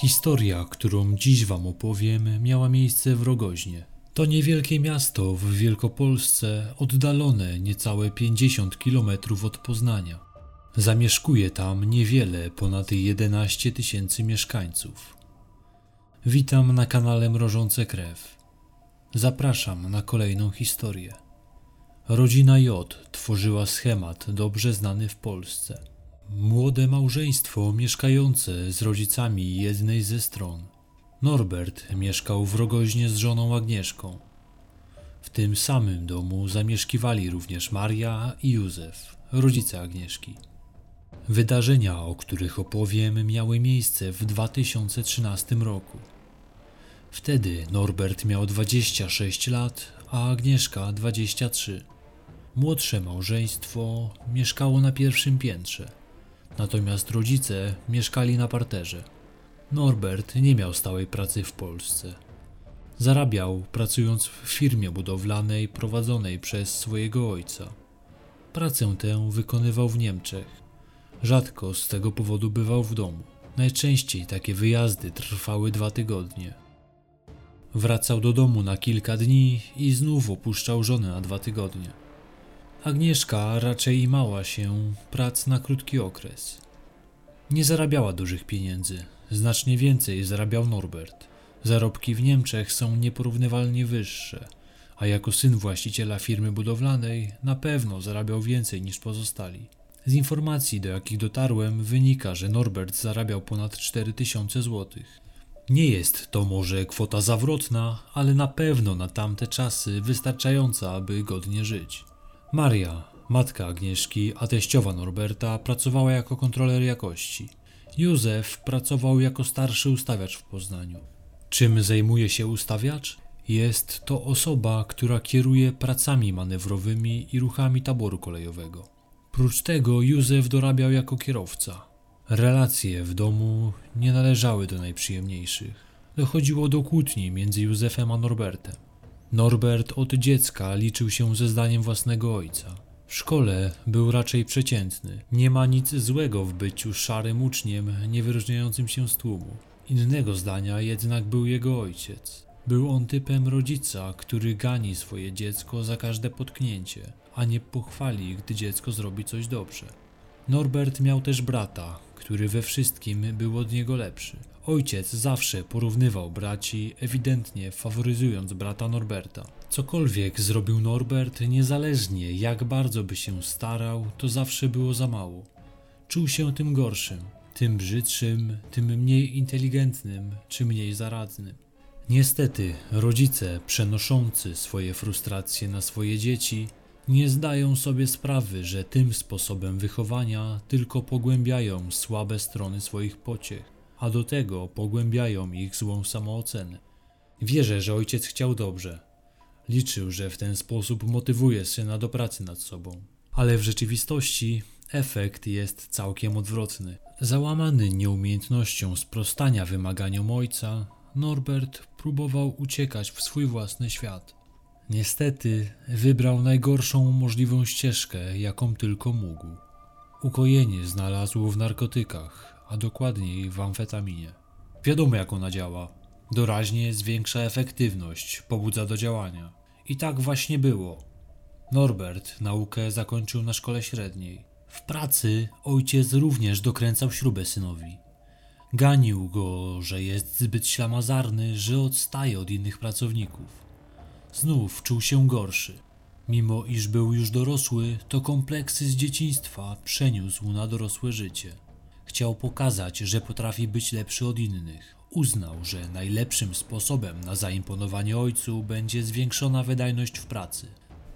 Historia, którą dziś Wam opowiem, miała miejsce w Rogoźnie. To niewielkie miasto w Wielkopolsce, oddalone niecałe 50 km od Poznania. Zamieszkuje tam niewiele ponad 11 tysięcy mieszkańców. Witam na kanale Mrożące Krew. Zapraszam na kolejną historię. Rodzina J tworzyła schemat dobrze znany w Polsce. Młode małżeństwo mieszkające z rodzicami jednej ze stron. Norbert mieszkał w Rogoźnie z żoną Agnieszką. W tym samym domu zamieszkiwali również Maria i Józef, rodzice Agnieszki. Wydarzenia, o których opowiem, miały miejsce w 2013 roku. Wtedy Norbert miał 26 lat, a Agnieszka 23. Młodsze małżeństwo mieszkało na pierwszym piętrze, natomiast rodzice mieszkali na parterze. Norbert nie miał stałej pracy w Polsce. Zarabiał pracując w firmie budowlanej prowadzonej przez swojego ojca. Pracę tę wykonywał w Niemczech. Rzadko z tego powodu bywał w domu. Najczęściej takie wyjazdy trwały dwa tygodnie. Wracał do domu na kilka dni i znów opuszczał żonę na dwa tygodnie. Agnieszka raczej mała się prac na krótki okres. Nie zarabiała dużych pieniędzy, znacznie więcej zarabiał Norbert. Zarobki w Niemczech są nieporównywalnie wyższe, a jako syn właściciela firmy budowlanej na pewno zarabiał więcej niż pozostali. Z informacji, do jakich dotarłem, wynika, że Norbert zarabiał ponad 4000 złotych. Nie jest to może kwota zawrotna, ale na pewno na tamte czasy wystarczająca, aby godnie żyć. Maria, matka Agnieszki, a teściowa Norberta, pracowała jako kontroler jakości. Józef pracował jako starszy ustawiacz w Poznaniu. Czym zajmuje się ustawiacz? Jest to osoba, która kieruje pracami manewrowymi i ruchami taboru kolejowego. Prócz tego Józef dorabiał jako kierowca. Relacje w domu nie należały do najprzyjemniejszych. Dochodziło do kłótni między Józefem a Norbertem. Norbert od dziecka liczył się ze zdaniem własnego ojca. W szkole był raczej przeciętny. Nie ma nic złego w byciu szarym uczniem, niewyróżniającym się z tłumu. Innego zdania jednak był jego ojciec. Był on typem rodzica, który gani swoje dziecko za każde potknięcie, a nie pochwali, gdy dziecko zrobi coś dobrze. Norbert miał też brata, który we wszystkim był od niego lepszy. Ojciec zawsze porównywał braci, ewidentnie faworyzując brata Norberta. Cokolwiek zrobił Norbert, niezależnie jak bardzo by się starał, to zawsze było za mało. Czuł się tym gorszym, tym brzydszym, tym mniej inteligentnym czy mniej zaradnym. Niestety, rodzice przenoszący swoje frustracje na swoje dzieci nie zdają sobie sprawy, że tym sposobem wychowania tylko pogłębiają słabe strony swoich pociech, a do tego pogłębiają ich złą samoocenę. Wierzę, że ojciec chciał dobrze. Liczył, że w ten sposób motywuje syna do pracy nad sobą. Ale w rzeczywistości efekt jest całkiem odwrotny. Załamany nieumiejętnością sprostania wymaganiom ojca, Norbert próbował uciekać w swój własny świat. Niestety wybrał najgorszą możliwą ścieżkę, jaką tylko mógł. Ukojenie znalazł w narkotykach, a dokładniej w amfetaminie. Wiadomo jak ona działa. Doraźnie zwiększa efektywność, pobudza do działania. I tak właśnie było. Norbert naukę zakończył na szkole średniej. W pracy ojciec również dokręcał śrubę synowi. Ganił go, że jest zbyt ślamazarny, że odstaje od innych pracowników. Znów czuł się gorszy. Mimo iż był już dorosły, to kompleksy z dzieciństwa przeniósł na dorosłe życie. Chciał pokazać, że potrafi być lepszy od innych. Uznał, że najlepszym sposobem na zaimponowanie ojcu będzie zwiększona wydajność w pracy.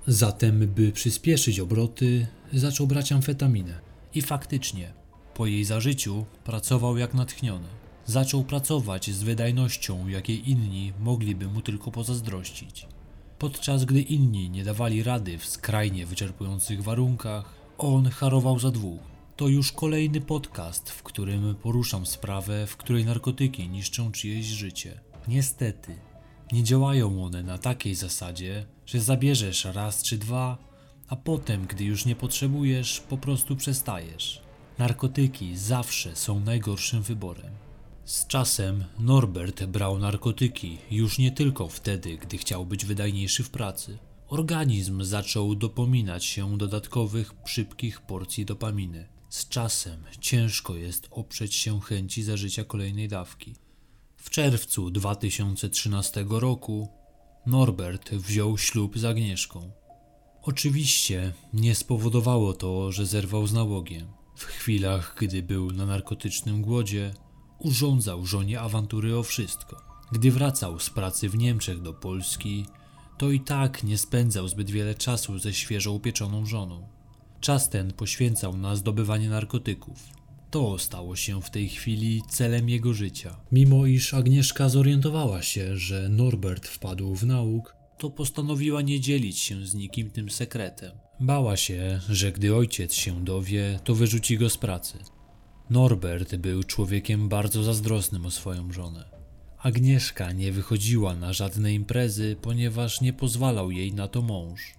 Zatem, by przyspieszyć obroty, zaczął brać amfetaminę. I faktycznie, po jej zażyciu pracował jak natchniony. Zaczął pracować z wydajnością, jakiej inni mogliby mu tylko pozazdrościć. Podczas gdy inni nie dawali rady w skrajnie wyczerpujących warunkach, on harował za dwóch. To już kolejny podcast, w którym poruszam sprawę, w której narkotyki niszczą czyjeś życie. Niestety, nie działają one na takiej zasadzie, że zabierzesz raz czy dwa, a potem, gdy już nie potrzebujesz, po prostu przestajesz. Narkotyki zawsze są najgorszym wyborem. Z czasem Norbert brał narkotyki już nie tylko wtedy, gdy chciał być wydajniejszy w pracy. Organizm zaczął dopominać się dodatkowych, szybkich porcji dopaminy. Z czasem ciężko jest oprzeć się chęci zażycia kolejnej dawki. W czerwcu 2013 roku Norbert wziął ślub z Agnieszką. Oczywiście nie spowodowało to, że zerwał z nałogiem. W chwilach, gdy był na narkotycznym głodzie, urządzał żonie awantury o wszystko. Gdy wracał z pracy w Niemczech do Polski, to i tak nie spędzał zbyt wiele czasu ze świeżo upieczoną żoną. Czas ten poświęcał na zdobywanie narkotyków. To stało się w tej chwili celem jego życia. Mimo iż Agnieszka zorientowała się, że Norbert wpadł w nauk, to postanowiła nie dzielić się z nikim tym sekretem. Bała się, że gdy ojciec się dowie, to wyrzuci go z pracy. Norbert był człowiekiem bardzo zazdrosnym o swoją żonę. Agnieszka nie wychodziła na żadne imprezy, ponieważ nie pozwalał jej na to mąż.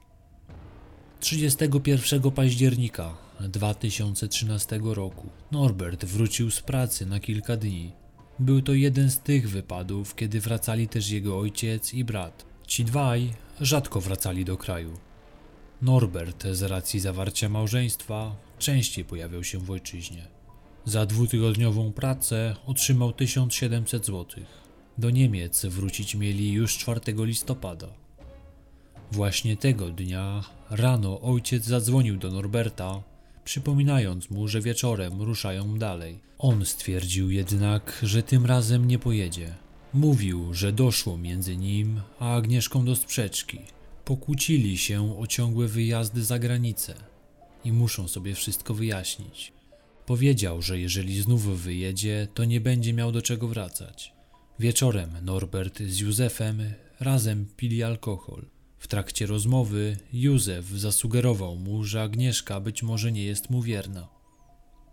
31 października 2013 roku Norbert wrócił z pracy na kilka dni. Był to jeden z tych wypadów, kiedy wracali też jego ojciec i brat. Ci dwaj rzadko wracali do kraju. Norbert z racji zawarcia małżeństwa częściej pojawiał się w ojczyźnie. Za dwutygodniową pracę otrzymał 1700 zł. Do Niemiec wrócić mieli już 4 listopada. Właśnie tego dnia rano ojciec zadzwonił do Norberta, przypominając mu, że wieczorem ruszają dalej. On stwierdził jednak, że tym razem nie pojedzie. Mówił, że doszło między nim a Agnieszką do sprzeczki. Pokłócili się o ciągłe wyjazdy za granicę i muszą sobie wszystko wyjaśnić. Powiedział, że jeżeli znów wyjedzie, to nie będzie miał do czego wracać. Wieczorem Norbert z Józefem razem pili alkohol. W trakcie rozmowy Józef zasugerował mu, że Agnieszka być może nie jest mu wierna.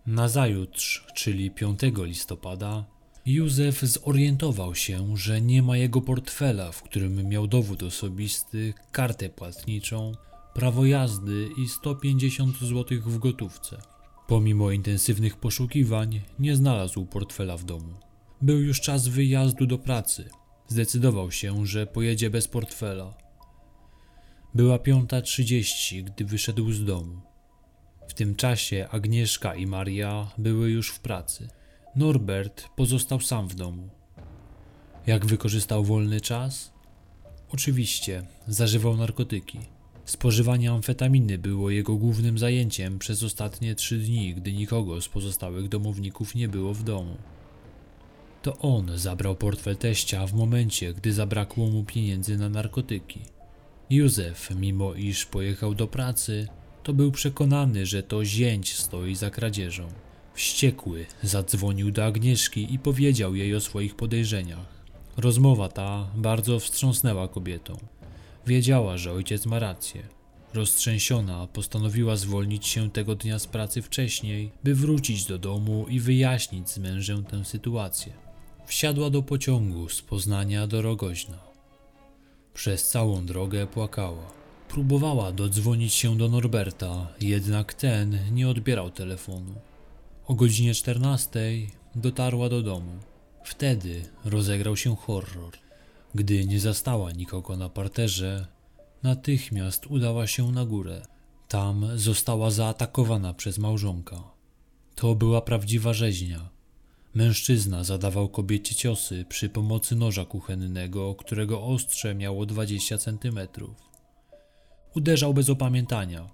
Nazajutrz, czyli 5 listopada, Józef zorientował się, że nie ma jego portfela, w którym miał dowód osobisty, kartę płatniczą, prawo jazdy i 150 zł w gotówce. Pomimo intensywnych poszukiwań, nie znalazł portfela w domu. Był już czas wyjazdu do pracy. Zdecydował się, że pojedzie bez portfela. Była piąta trzydzieści, gdy wyszedł z domu. W tym czasie Agnieszka i Maria były już w pracy. Norbert pozostał sam w domu. Jak wykorzystał wolny czas? Oczywiście, zażywał narkotyki. Spożywanie amfetaminy było jego głównym zajęciem przez ostatnie trzy dni, gdy nikogo z pozostałych domowników nie było w domu. To on zabrał portfel teścia w momencie, gdy zabrakło mu pieniędzy na narkotyki. Józef, mimo iż pojechał do pracy, to był przekonany, że to zięć stoi za kradzieżą. Wściekły zadzwonił do Agnieszki i powiedział jej o swoich podejrzeniach. Rozmowa ta bardzo wstrząsnęła kobietą. Wiedziała, że ojciec ma rację. Roztrzęsiona postanowiła zwolnić się tego dnia z pracy wcześniej, by wrócić do domu i wyjaśnić z mężem tę sytuację. Wsiadła do pociągu z Poznania do Rogoźna. Przez całą drogę płakała. Próbowała dodzwonić się do Norberta, jednak ten nie odbierał telefonu. O godzinie 14 dotarła do domu. Wtedy rozegrał się horror. Gdy nie zastała nikogo na parterze, natychmiast udała się na górę. Tam została zaatakowana przez małżonka. To była prawdziwa rzeźnia. Mężczyzna zadawał kobiecie ciosy przy pomocy noża kuchennego, którego ostrze miało 20 centymetrów. Uderzał bez opamiętania.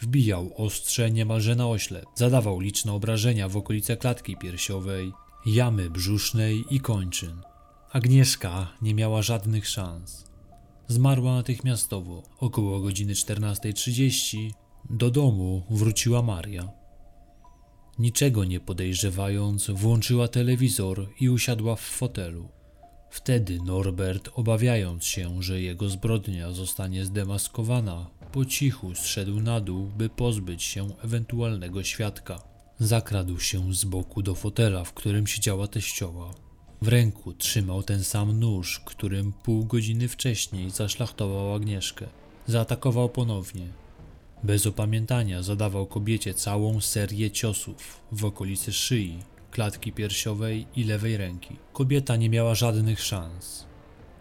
Wbijał ostrze niemalże na oślep. Zadawał liczne obrażenia w okolice klatki piersiowej, jamy brzusznej i kończyn. Agnieszka nie miała żadnych szans. Zmarła natychmiastowo. Około godziny 14.30 do domu wróciła Maria. Niczego nie podejrzewając, włączyła telewizor i usiadła w fotelu. Wtedy Norbert, obawiając się, że jego zbrodnia zostanie zdemaskowana, po cichu zszedł na dół, by pozbyć się ewentualnego świadka. Zakradł się z boku do fotela, w którym siedziała teściowa. W ręku trzymał ten sam nóż, którym pół godziny wcześniej zaszlachtował Agnieszkę. Zaatakował ponownie. Bez opamiętania zadawał kobiecie całą serię ciosów w okolicy szyi, klatki piersiowej i lewej ręki. Kobieta nie miała żadnych szans.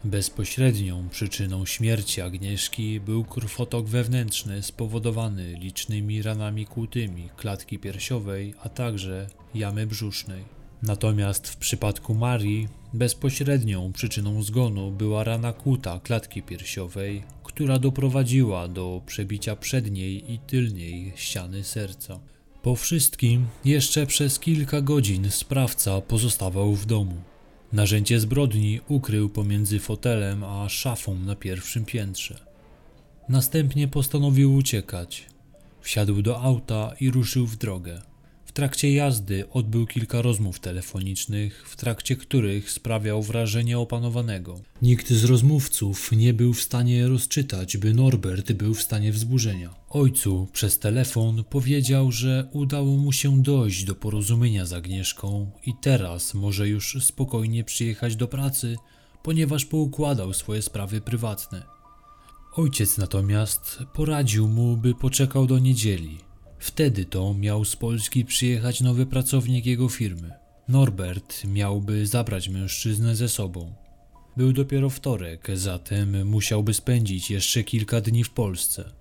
Bezpośrednią przyczyną śmierci Agnieszki był krwotok wewnętrzny spowodowany licznymi ranami kłutymi klatki piersiowej, a także jamy brzusznej. Natomiast w przypadku Marii bezpośrednią przyczyną zgonu była rana kłuta klatki piersiowej, która doprowadziła do przebicia przedniej i tylniej ściany serca. Po wszystkim jeszcze przez kilka godzin sprawca pozostawał w domu. Narzędzie zbrodni ukrył pomiędzy fotelem a szafą na pierwszym piętrze. Następnie postanowił uciekać. Wsiadł do auta i ruszył w drogę. W trakcie jazdy odbył kilka rozmów telefonicznych, w trakcie których sprawiał wrażenie opanowanego. Nikt z rozmówców nie był w stanie rozczytać, by Norbert był w stanie wzburzenia. Ojcu przez telefon powiedział, że udało mu się dojść do porozumienia z Agnieszką i teraz może już spokojnie przyjechać do pracy, ponieważ poukładał swoje sprawy prywatne. Ojciec natomiast poradził mu, by poczekał do niedzieli. Wtedy to miał z Polski przyjechać nowy pracownik jego firmy. Norbert miałby zabrać mężczyznę ze sobą. Był dopiero wtorek, zatem musiałby spędzić jeszcze kilka dni w Polsce.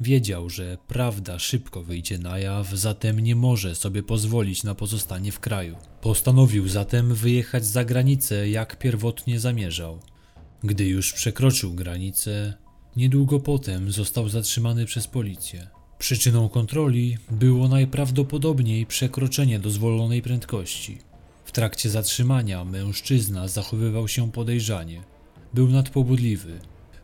Wiedział, że prawda szybko wyjdzie na jaw, zatem nie może sobie pozwolić na pozostanie w kraju. Postanowił zatem wyjechać za granicę, jak pierwotnie zamierzał. Gdy już przekroczył granicę, niedługo potem został zatrzymany przez policję. Przyczyną kontroli było najprawdopodobniej przekroczenie dozwolonej prędkości. W trakcie zatrzymania mężczyzna zachowywał się podejrzanie. Był nadpobudliwy.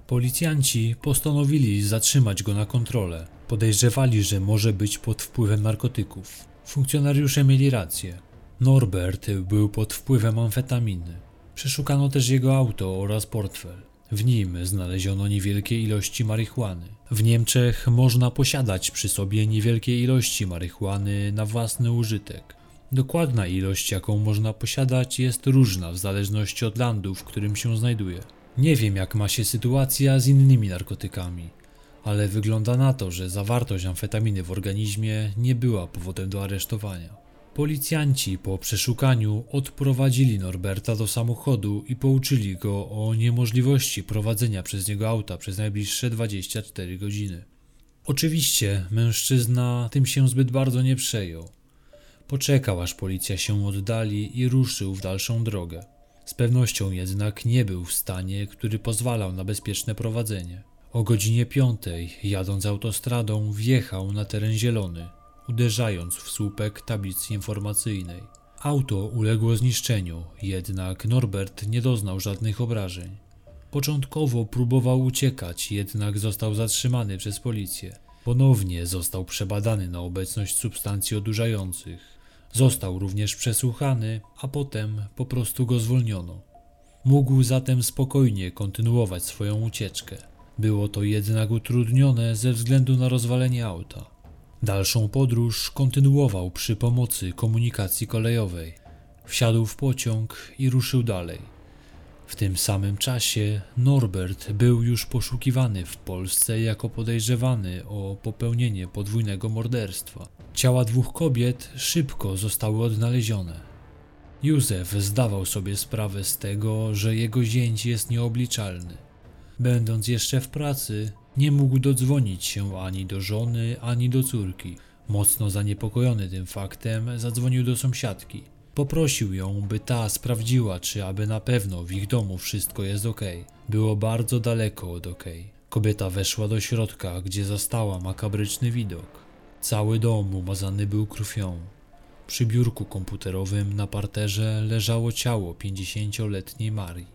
Policjanci postanowili zatrzymać go na kontrolę. Podejrzewali, że może być pod wpływem narkotyków. Funkcjonariusze mieli rację. Norbert był pod wpływem amfetaminy. Przeszukano też jego auto oraz portfel. W nim znaleziono niewielkie ilości marihuany. W Niemczech można posiadać przy sobie niewielkie ilości marihuany na własny użytek. Dokładna ilość, jaką można posiadać, jest różna w zależności od landu, w którym się znajduje. Nie wiem, jak ma się sytuacja z innymi narkotykami, ale wygląda na to, że zawartość amfetaminy w organizmie nie była powodem do aresztowania. Policjanci po przeszukaniu odprowadzili Norberta do samochodu i pouczyli go o niemożliwości prowadzenia przez niego auta przez najbliższe 24 godziny. Oczywiście mężczyzna tym się zbyt bardzo nie przejął. Poczekał aż policja się oddali i ruszył w dalszą drogę. Z pewnością jednak nie był w stanie, który pozwalał na bezpieczne prowadzenie. O godzinie piątej, jadąc autostradą, wjechał na teren zielony, uderzając w słupek tablicy informacyjnej. Auto uległo zniszczeniu, jednak Norbert nie doznał żadnych obrażeń. Początkowo próbował uciekać, jednak został zatrzymany przez policję. Ponownie został przebadany na obecność substancji odurzających. Został również przesłuchany, a potem po prostu go zwolniono. Mógł zatem spokojnie kontynuować swoją ucieczkę. Było to jednak utrudnione ze względu na rozwalenie auta. Dalszą podróż kontynuował przy pomocy komunikacji kolejowej. Wsiadł w pociąg i ruszył dalej. W tym samym czasie Norbert był już poszukiwany w Polsce jako podejrzewany o popełnienie podwójnego morderstwa. Ciała dwóch kobiet szybko zostały odnalezione. Józef zdawał sobie sprawę z tego, że jego zięć jest nieobliczalny. Będąc jeszcze w pracy, nie mógł dodzwonić się ani do żony, ani do córki. Mocno zaniepokojony tym faktem, zadzwonił do sąsiadki. Poprosił ją, by ta sprawdziła, czy aby na pewno w ich domu wszystko jest ok. Było bardzo daleko od ok. Kobieta weszła do środka, gdzie zastała makabryczny widok. Cały dom umazany był krwią. Przy biurku komputerowym na parterze leżało ciało pięćdziesięcioletniej Marii.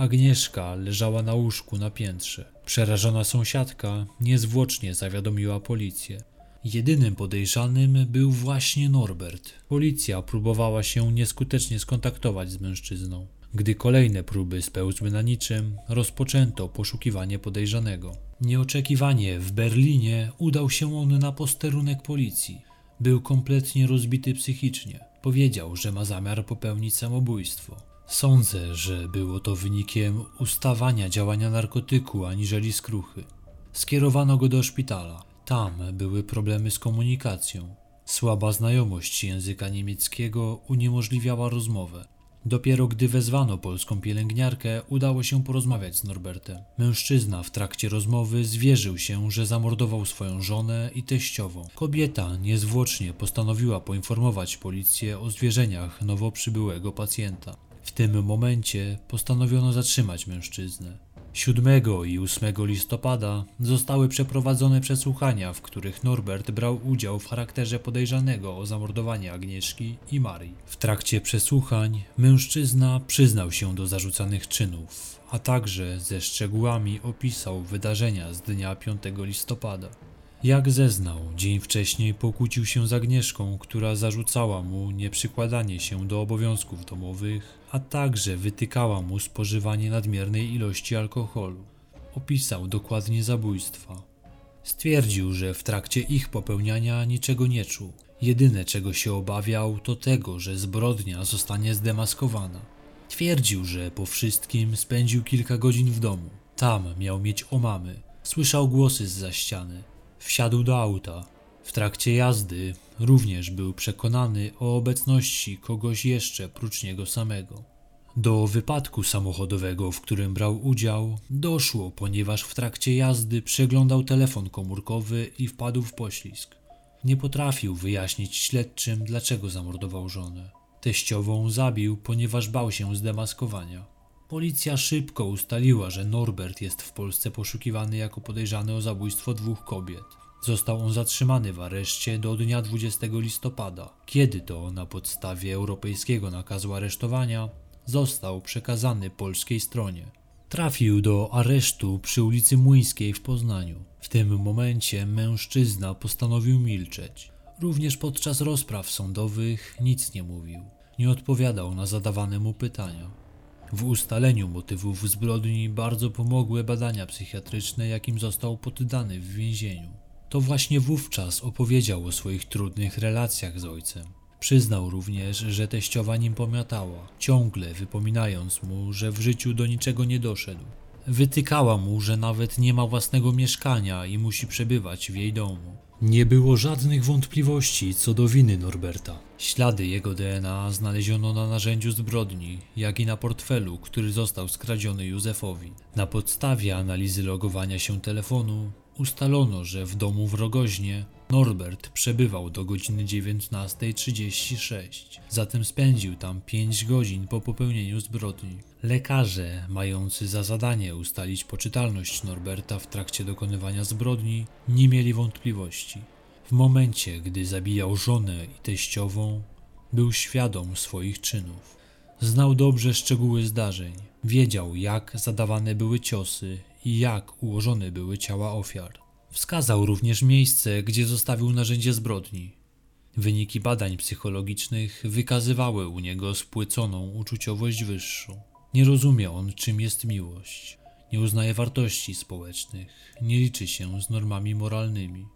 Agnieszka leżała na łóżku na piętrze. Przerażona sąsiadka niezwłocznie zawiadomiła policję. Jedynym podejrzanym był właśnie Norbert. Policja próbowała się nieskutecznie skontaktować z mężczyzną. Gdy kolejne próby spełzły na niczym, rozpoczęto poszukiwanie podejrzanego. Nieoczekiwanie w Berlinie udał się on na posterunek policji. Był kompletnie rozbity psychicznie. Powiedział, że ma zamiar popełnić samobójstwo. Sądzę, że było to wynikiem ustawania działania narkotyku aniżeli skruchy. Skierowano go do szpitala. Tam były problemy z komunikacją. Słaba znajomość języka niemieckiego uniemożliwiała rozmowę. Dopiero gdy wezwano polską pielęgniarkę, udało się porozmawiać z Norbertem. Mężczyzna w trakcie rozmowy zwierzył się, że zamordował swoją żonę i teściową. Kobieta niezwłocznie postanowiła poinformować policję o zwierzeniach nowo przybyłego pacjenta. W tym momencie postanowiono zatrzymać mężczyznę. 7 i 8 listopada zostały przeprowadzone przesłuchania, w których Norbert brał udział w charakterze podejrzanego o zamordowanie Agnieszki i Marii. W trakcie przesłuchań mężczyzna przyznał się do zarzucanych czynów, a także ze szczegółami opisał wydarzenia z dnia 5 listopada. Jak zeznał, dzień wcześniej pokłócił się z Agnieszką, która zarzucała mu nieprzykładanie się do obowiązków domowych, a także wytykała mu spożywanie nadmiernej ilości alkoholu. Opisał dokładnie zabójstwa. Stwierdził, że w trakcie ich popełniania niczego nie czuł. Jedyne czego się obawiał to tego, że zbrodnia zostanie zdemaskowana. Twierdził, że po wszystkim spędził kilka godzin w domu. Tam miał mieć omamy. Słyszał głosy z za ściany. Wsiadł do auta. W trakcie jazdy również był przekonany o obecności kogoś jeszcze prócz niego samego. Do wypadku samochodowego, w którym brał udział, doszło, ponieważ w trakcie jazdy przeglądał telefon komórkowy i wpadł w poślizg. Nie potrafił wyjaśnić śledczym, dlaczego zamordował żonę. Teściową zabił, ponieważ bał się zdemaskowania. Policja szybko ustaliła, że Norbert jest w Polsce poszukiwany jako podejrzany o zabójstwo dwóch kobiet. Został on zatrzymany w areszcie do dnia 20 listopada, kiedy to na podstawie europejskiego nakazu aresztowania został przekazany polskiej stronie. Trafił do aresztu przy ulicy Młyńskiej w Poznaniu. W tym momencie mężczyzna postanowił milczeć. Również podczas rozpraw sądowych nic nie mówił. Nie odpowiadał na zadawane mu pytania. W ustaleniu motywów zbrodni bardzo pomogły badania psychiatryczne, jakim został poddany w więzieniu. To właśnie wówczas opowiedział o swoich trudnych relacjach z ojcem. Przyznał również, że teściowa nim pomiatała, ciągle wypominając mu, że w życiu do niczego nie doszedł. Wytykała mu, że nawet nie ma własnego mieszkania i musi przebywać w jej domu. Nie było żadnych wątpliwości co do winy Norberta. Ślady jego DNA znaleziono na narzędziu zbrodni, jak i na portfelu, który został skradziony Józefowi. Na podstawie analizy logowania się telefonu Ustalono, że w domu w Rogoźnie Norbert przebywał do godziny 19.36, zatem spędził tam 5 godzin po popełnieniu zbrodni. Lekarze, mający za zadanie ustalić poczytalność Norberta w trakcie dokonywania zbrodni, nie mieli wątpliwości. W momencie, gdy zabijał żonę i teściową, był świadom swoich czynów. Znał dobrze szczegóły zdarzeń, wiedział jak zadawane były ciosy i jak ułożone były ciała ofiar. Wskazał również miejsce, gdzie zostawił narzędzie zbrodni. Wyniki badań psychologicznych wykazywały u niego spłyconą uczuciowość wyższą. Nie rozumie on, czym jest miłość. Nie uznaje wartości społecznych, nie liczy się z normami moralnymi.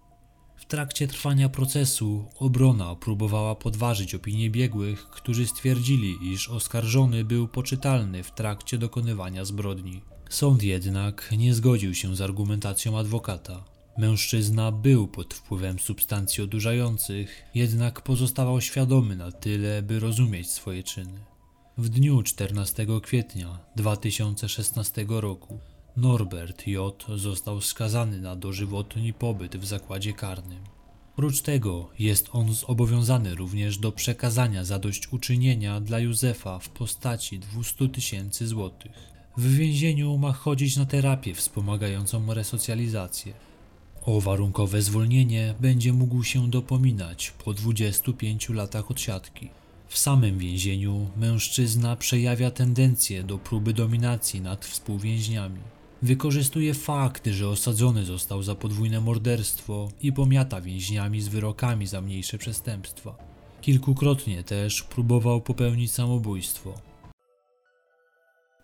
W trakcie trwania procesu obrona próbowała podważyć opinie biegłych, którzy stwierdzili, iż oskarżony był poczytalny w trakcie dokonywania zbrodni. Sąd jednak nie zgodził się z argumentacją adwokata. Mężczyzna był pod wpływem substancji odurzających, jednak pozostawał świadomy na tyle, by rozumieć swoje czyny. W dniu 14 kwietnia 2016 roku Norbert J. został skazany na dożywotni pobyt w zakładzie karnym. Prócz tego jest on zobowiązany również do przekazania zadośćuczynienia dla Józefa w postaci 200 tysięcy złotych. W więzieniu ma chodzić na terapię wspomagającą resocjalizację. O warunkowe zwolnienie będzie mógł się dopominać po 25 latach odsiadki. W samym więzieniu mężczyzna przejawia tendencję do próby dominacji nad współwięźniami. Wykorzystuje fakt, że osadzony został za podwójne morderstwo i pomiata więźniami z wyrokami za mniejsze przestępstwa. Kilkukrotnie też próbował popełnić samobójstwo.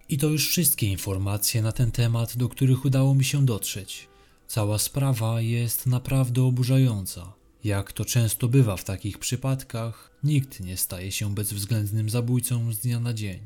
I to już wszystkie informacje na ten temat, do których udało mi się dotrzeć. Cała sprawa jest naprawdę oburzająca. Jak to często bywa w takich przypadkach, nikt nie staje się bezwzględnym zabójcą z dnia na dzień.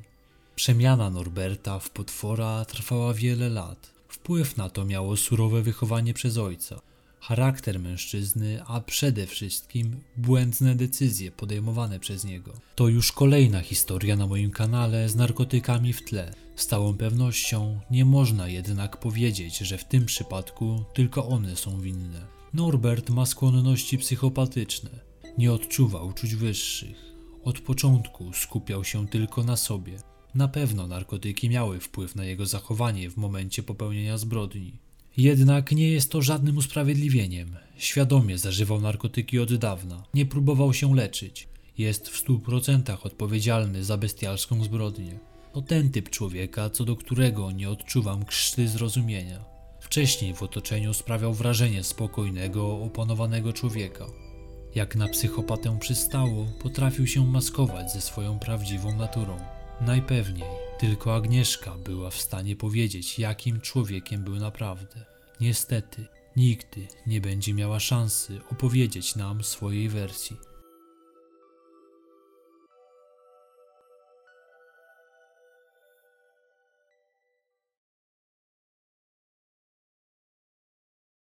Przemiana Norberta w potwora trwała wiele lat. Wpływ na to miało surowe wychowanie przez ojca. charakter mężczyzny, a przede wszystkim błędne decyzje podejmowane przez niego. To już kolejna historia na moim kanale z narkotykami w tle. Z całą pewnością nie można jednak powiedzieć, że w tym przypadku tylko one są winne. Norbert ma skłonności psychopatyczne. Nie odczuwa uczuć wyższych. Od początku skupiał się tylko na sobie. Na pewno narkotyki miały wpływ na jego zachowanie w momencie popełnienia zbrodni. Jednak nie jest to żadnym usprawiedliwieniem. Świadomie zażywał narkotyki od dawna, nie próbował się leczyć. Jest w stu procentach odpowiedzialny za bestialską zbrodnię. To ten typ człowieka, co do którego nie odczuwam krzty zrozumienia. Wcześniej w otoczeniu sprawiał wrażenie spokojnego, opanowanego człowieka. Jak na psychopatę przystało, potrafił się maskować ze swoją prawdziwą naturą. Najpewniej tylko Agnieszka była w stanie powiedzieć, jakim człowiekiem był naprawdę. Niestety, nigdy nie będzie miała szansy opowiedzieć nam swojej wersji.